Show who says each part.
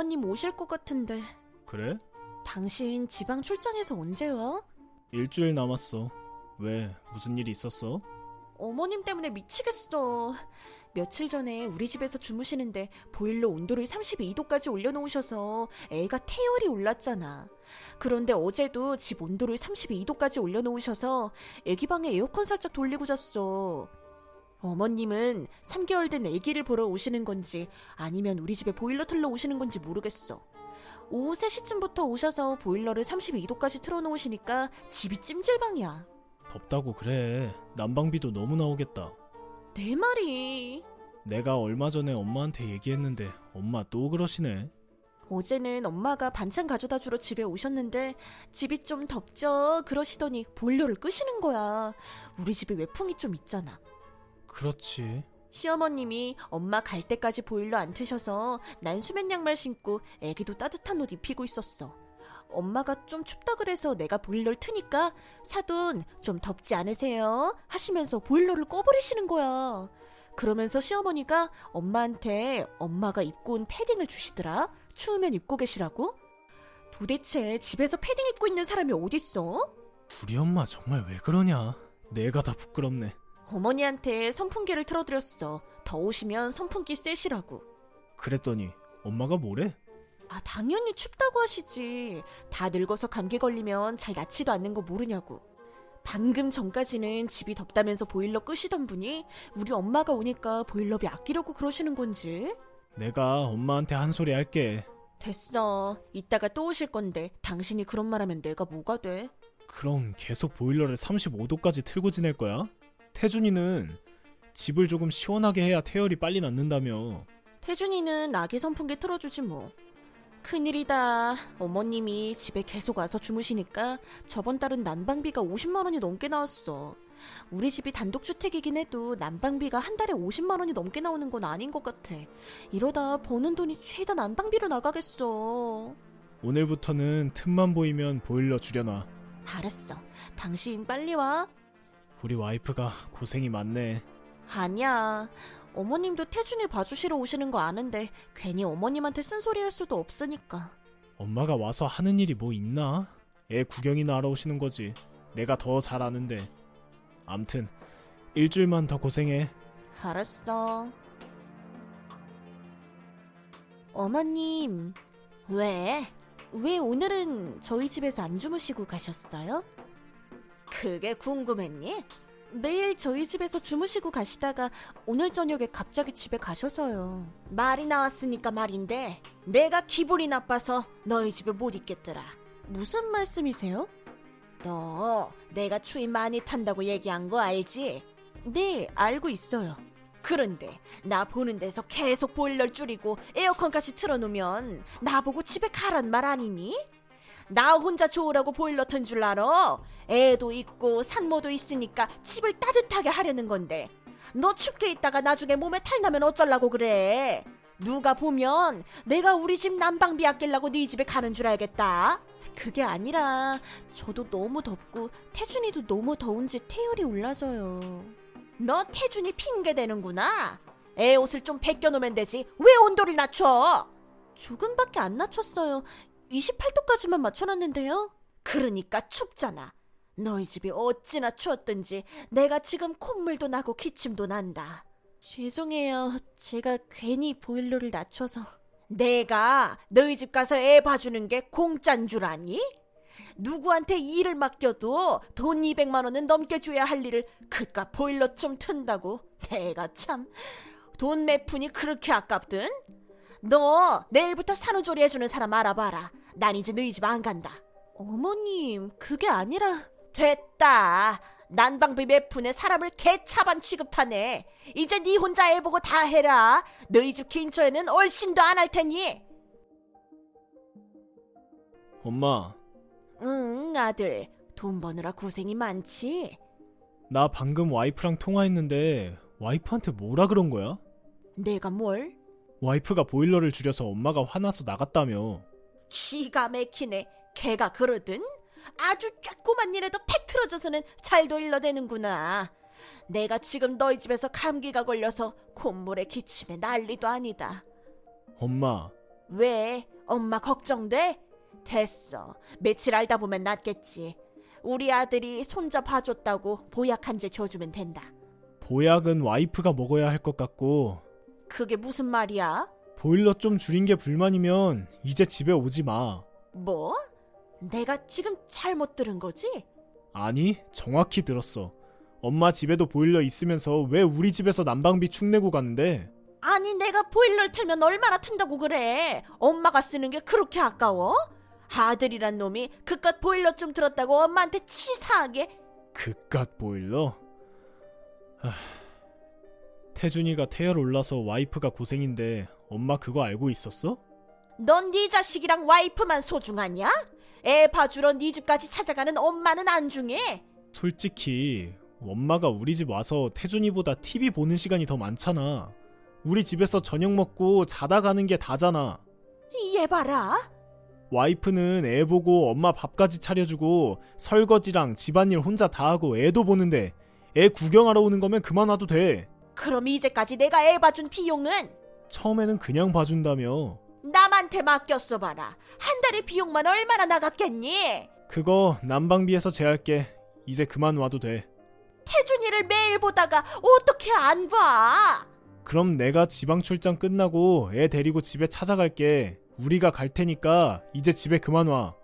Speaker 1: 어머님 오실 것 같은데.
Speaker 2: 그래?
Speaker 1: 당신 지방 출장에서 언제 와?
Speaker 2: 일주일 남았어. 왜? 무슨 일이 있었어?
Speaker 1: 어머님 때문에 미치겠어. 며칠 전에 우리 집에서 주무시는데 보일러 온도를 32도까지 올려놓으셔서 애가 태열이 올랐잖아. 그런데 어제도 집 온도를 32도까지 올려놓으셔서 애기 방에 에어컨 살짝 돌리고 잤어. 어머님은 3개월 된 애기를 보러 오시는 건지 아니면 우리 집에 보일러 틀러 오시는 건지 모르겠어. 오후 3시쯤부터 오셔서 보일러를 32도까지 틀어놓으시니까 집이 찜질방이야.
Speaker 2: 덥다고 그래. 난방비도 너무 나오겠다.
Speaker 1: 내 말이.
Speaker 2: 내가 얼마 전에 엄마한테 얘기했는데 엄마 또 그러시네.
Speaker 1: 어제는 엄마가 반찬 가져다 주러 집에 오셨는데 집이 좀 덥죠 그러시더니 보일러를 끄시는 거야. 우리 집에 외풍이 좀 있잖아.
Speaker 2: 그렇지.
Speaker 1: 시어머님이 엄마 갈 때까지 보일러 안 트셔서 난 수면 양말 신고 애기도 따뜻한 옷 입히고 있었어. 엄마가 좀 춥다 그래서 내가 보일러를 트니까 사돈 좀 덥지 않으세요? 하시면서 보일러를 꺼버리시는 거야. 그러면서 시어머니가 엄마한테 엄마가 입고 온 패딩을 주시더라. 추우면 입고 계시라고? 도대체 집에서 패딩 입고 있는 사람이 어딨어?
Speaker 2: 우리 엄마 정말 왜 그러냐. 내가 다 부끄럽네.
Speaker 1: 어머니한테 선풍기를 틀어드렸어. 더우시면 선풍기 쐬시라고.
Speaker 2: 그랬더니 엄마가 뭐래?
Speaker 1: 아, 당연히 춥다고 하시지. 다 늙어서 감기 걸리면 잘 낫지도 않는 거 모르냐고. 방금 전까지는 집이 덥다면서 보일러 끄시던 분이 우리 엄마가 오니까 보일러비 아끼려고 그러시는 건지.
Speaker 2: 내가 엄마한테 한 소리 할게.
Speaker 1: 됐어. 이따가 또 오실 건데 당신이 그런 말 하면 내가 뭐가 돼?
Speaker 2: 그럼 계속 보일러를 35도까지 틀고 지낼 거야? 태준이는 집을 조금 시원하게 해야 태열이 빨리 낫는다며.
Speaker 1: 태준이는 아기 선풍기 틀어주지 뭐. 큰일이다. 어머님이 집에 계속 와서 주무시니까 저번 달은 난방비가 50만 원이 넘게 나왔어. 우리 집이 단독주택이긴 해도 난방비가 한 달에 50만 원이 넘게 나오는 건 아닌 것 같아. 이러다 버는 돈이 최다 난방비로 나가겠어.
Speaker 2: 오늘부터는 틈만 보이면 보일러 줄여놔.
Speaker 1: 알았어. 당신 빨리 와.
Speaker 2: 우리 와이프가 고생이 많네.
Speaker 1: 아니야. 어머님도 태준이 봐주시러 오시는 거 아는데 괜히 어머님한테 쓴소리 할 수도 없으니까.
Speaker 2: 엄마가 와서 하는 일이 뭐 있나? 애 구경이나 하러 오시는 거지. 내가 더 잘 아는데. 암튼 일주일만 더 고생해.
Speaker 1: 알았어. 어머님, 왜? 왜 오늘은 저희 집에서 안 주무시고 가셨어요? 그게 궁금했니? 매일 저희 집에서 주무시고 가시다가 오늘 저녁에 갑자기 집에 가셔서요. 말이 나왔으니까 말인데 내가 기분이 나빠서 너희 집에 못 있겠더라. 무슨 말씀이세요? 너 내가 추위 많이 탄다고 얘기한 거 알지? 네, 알고 있어요. 그런데 나 보는 데서 계속 보일러를 줄이고 에어컨까지 틀어놓으면 나보고 집에 가란 말 아니니? 나 혼자 좋으라고 보일러 튼 줄 알아? 애도 있고 산모도 있으니까 집을 따뜻하게 하려는 건데 너 춥게 있다가 나중에 몸에 탈 나면 어쩌려고 그래? 누가 보면 내가 우리 집 난방비 아끼려고 네 집에 가는 줄 알겠다. 그게 아니라 저도 너무 덥고 태준이도 너무 더운지 태열이 올라서요. 너 태준이 핑계 대는구나. 애 옷을 좀 벗겨놓으면 되지. 왜 온도를 낮춰? 조금밖에 안 낮췄어요. 28도까지만 맞춰놨는데요. 그러니까 춥잖아. 너희 집이 어찌나 추웠든지 내가 지금 콧물도 나고 기침도 난다. 죄송해요. 제가 괜히 보일러를 낮춰서. 내가 너희 집 가서 애 봐주는 게 공짠 줄 아니? 누구한테 일을 맡겨도 돈 200만 원은 넘게 줘야 할 일을 그깟 보일러 좀 튼다고 내가 참 돈 몇 푼이 그렇게 아깝든? 너 내일부터 산후조리 해주는 사람 알아봐라. 난 이제 너희 집 안 간다. 어머님, 그게 아니라 됐다. 난방비 몇 푼에 사람을 개차반 취급하네. 이제 네 혼자 애 보고 다 해라. 너희 집 근처에는 얼씬도 안 할 테니.
Speaker 2: 엄마,
Speaker 1: 응, 아들. 돈 버느라 고생이 많지?
Speaker 2: 나 방금 와이프랑 통화했는데 와이프한테 뭐라 그런 거야?
Speaker 1: 내가 뭘?
Speaker 2: 와이프가 보일러를 줄여서 엄마가 화나서 나갔다며.
Speaker 1: 기가 막히네. 걔가 그러든? 아주 쬐꼬만 일에도 팩 틀어져서는 잘도 일러대는구나. 내가 지금 너희 집에서 감기가 걸려서 콧물에 기침에 난리도 아니다.
Speaker 2: 엄마,
Speaker 1: 왜? 엄마 걱정돼? 됐어. 며칠 알다 보면 낫겠지. 우리 아들이 손자 봐줬다고 보약 한 제 줘주면 된다.
Speaker 2: 보약은 와이프가 먹어야 할 것 같고
Speaker 1: 그게 무슨 말이야?
Speaker 2: 보일러 좀 줄인 게 불만이면 이제 집에 오지 마.
Speaker 1: 뭐? 내가 지금 잘못 들은 거지?
Speaker 2: 아니, 정확히 들었어. 엄마 집에도 보일러 있으면서 왜 우리 집에서 난방비 축내고 가는데?
Speaker 1: 아니 내가 보일러를 틀면 얼마나 튼다고 그래? 엄마가 쓰는 게 그렇게 아까워? 아들이란 놈이 그깟 보일러 좀 들었다고 엄마한테 치사하게
Speaker 2: 그깟 보일러? 하... 태준이가 태열 올라서 와이프가 고생인데 엄마 그거 알고 있었어?
Speaker 1: 넌 네 자식이랑 와이프만 소중하냐? 애 봐주러 네 집까지 찾아가는 엄마는 안 중해?
Speaker 2: 솔직히 엄마가 우리 집 와서 태준이보다 TV 보는 시간이 더 많잖아. 우리 집에서 저녁 먹고 자다 가는 게 다잖아.
Speaker 1: 얘 봐라.
Speaker 2: 와이프는 애 보고 엄마 밥까지 차려주고 설거지랑 집안일 혼자 다 하고 애도 보는데 애 구경하러 오는 거면 그만 와도 돼.
Speaker 1: 그럼 이제까지 내가 애 봐준 비용은
Speaker 2: 처음에는 그냥 봐준다며.
Speaker 1: 남한테 맡겼어 봐라. 한 달에 비용만 얼마나 나갔겠니?
Speaker 2: 그거 난방비에서 제할게. 이제 그만 와도 돼.
Speaker 1: 태준이를 매일 보다가 어떻게 안 봐?
Speaker 2: 그럼 내가 지방 출장 끝나고 애 데리고 집에 찾아갈게. 우리가 갈 테니까 이제 집에 그만 와.